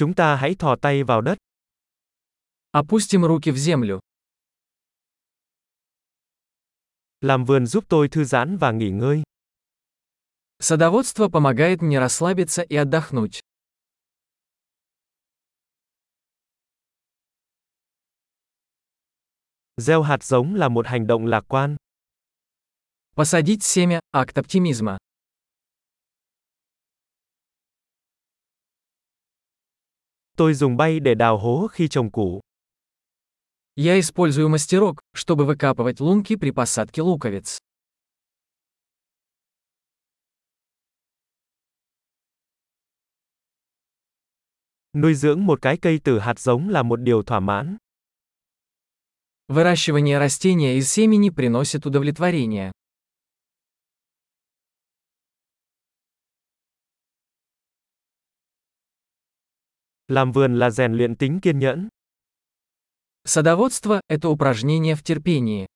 Chúng ta hãy thò tay vào đất. Опустим руки в землю. Làm vườn giúp tôi thư giãn và nghỉ ngơi. Садоводство помогает мне расслабиться и отдохнуть. Gieo hạt giống là một hành động lạc quan. Посадить семя – акт оптимизма. Tôi dùng bay để đào hố khi trồng củ. Я использую мастерок, чтобы выкапывать лунки при посадке луковиц. Nuôi dưỡng một cái cây từ hạt giống là một điều thỏa mãn. Выращивание растения из семени приносит удовлетворение. Làm vườn là rèn luyện tính kiên nhẫn. Садоводство – это упражнение в терпении.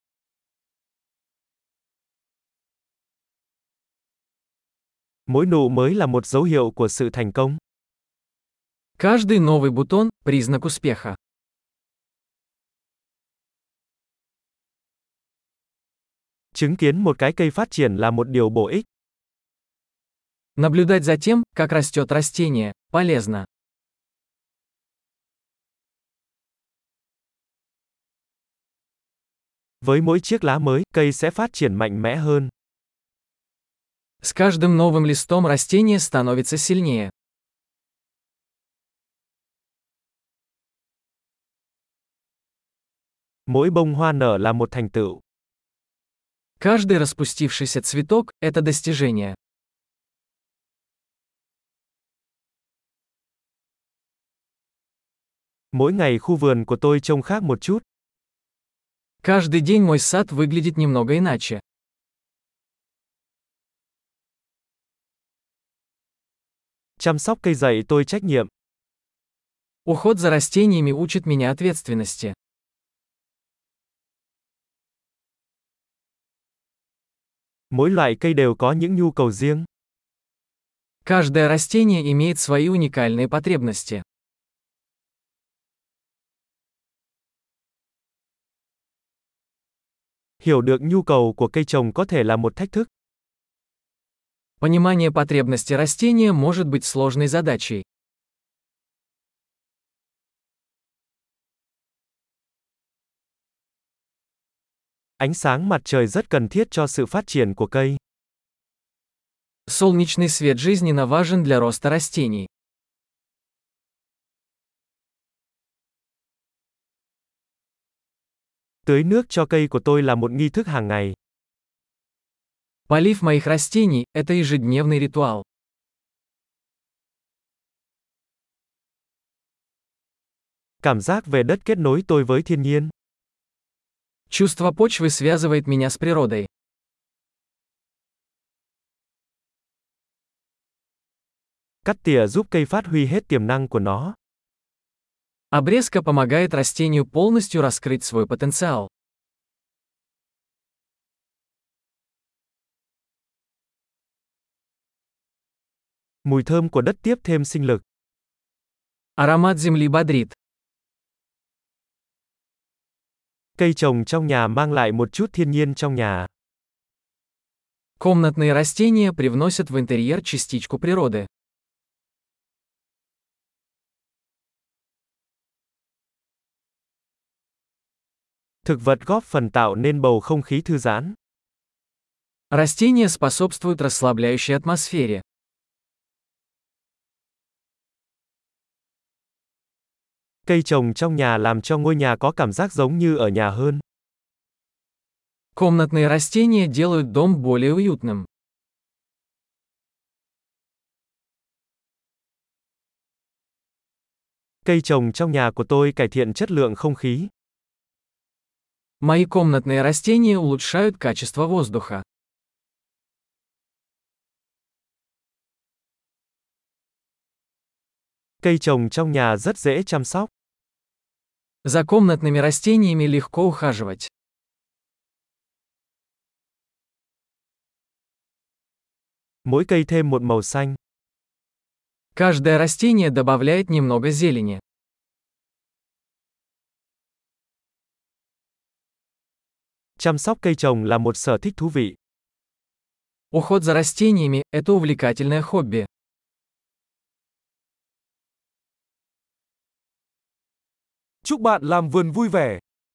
Mỗi nụ mới là một dấu hiệu của sự thành công. Каждый новый бутон – признак успеха. Chứng kiến một cái cây phát triển là một điều bổ ích. Наблюдать за тем, как растет растение, полезно. Với mỗi chiếc lá mới, cây sẽ phát triển mạnh mẽ hơn. С каждым новым листом растение становится сильнее. Mỗi bông hoa nở là một thành tựu. Каждый распустившийся цветок – это достижение. Mỗi ngày khu vườn của tôi trông khác một chút. Каждый день мой сад выглядит немного иначе. Chăm sóc cây dạy tôi trách nhiệm. Уход за растениями учит меня ответственности. Mỗi loại cây đều có những nhu cầu riêng. Каждое растение имеет свои уникальные потребности. Hiểu được nhu cầu của cây trồng có thể là một thách thức. Понимание потребности растения может быть сложной задачей. Ánh sáng mặt trời rất cần thiết cho sự phát triển của cây. Солнечный свет жизненно важен для роста растений. Tưới nước cho cây của tôi là một nghi thức hàng ngày. Полив моих растений – это ежедневный ритуал. Cảm giác về đất kết nối tôi với thiên nhiên. Чувство почвы связывает меня с природой. Cắt tỉa giúp cây phát huy hết tiềm năng của nó. Обрезка помогает растению полностью раскрыть свой потенциал. Mùi thơm của đất tiếp thêm sinh lực. Аромат земли бодрит. Cây trồng trong nhà mang lại một chút thiên nhiên trong nhà. Комнатные растения привносят в интерьер частичку природы. Thực vật góp phần tạo nên bầu không khí thư giãn. Растения способствуют расслабляющей атмосфере. Cây trồng trong nhà làm cho ngôi nhà có cảm giác giống như ở nhà hơn. Комнатные растения делают дом более уютным. Cây trồng trong nhà của tôi cải thiện chất lượng không khí. Мои комнатные растения улучшают качество воздуха. Cây trồng trong nhà rất dễ chăm sóc. За комнатными растениями легко ухаживать. Mỗi cây thêm một màu xanh. Каждое растение добавляет немного зелени. Chăm sóc cây trồng là một sở thích thú vị. Уход за растениями – это увлекательное хобби. Chúc bạn làm vườn vui vẻ.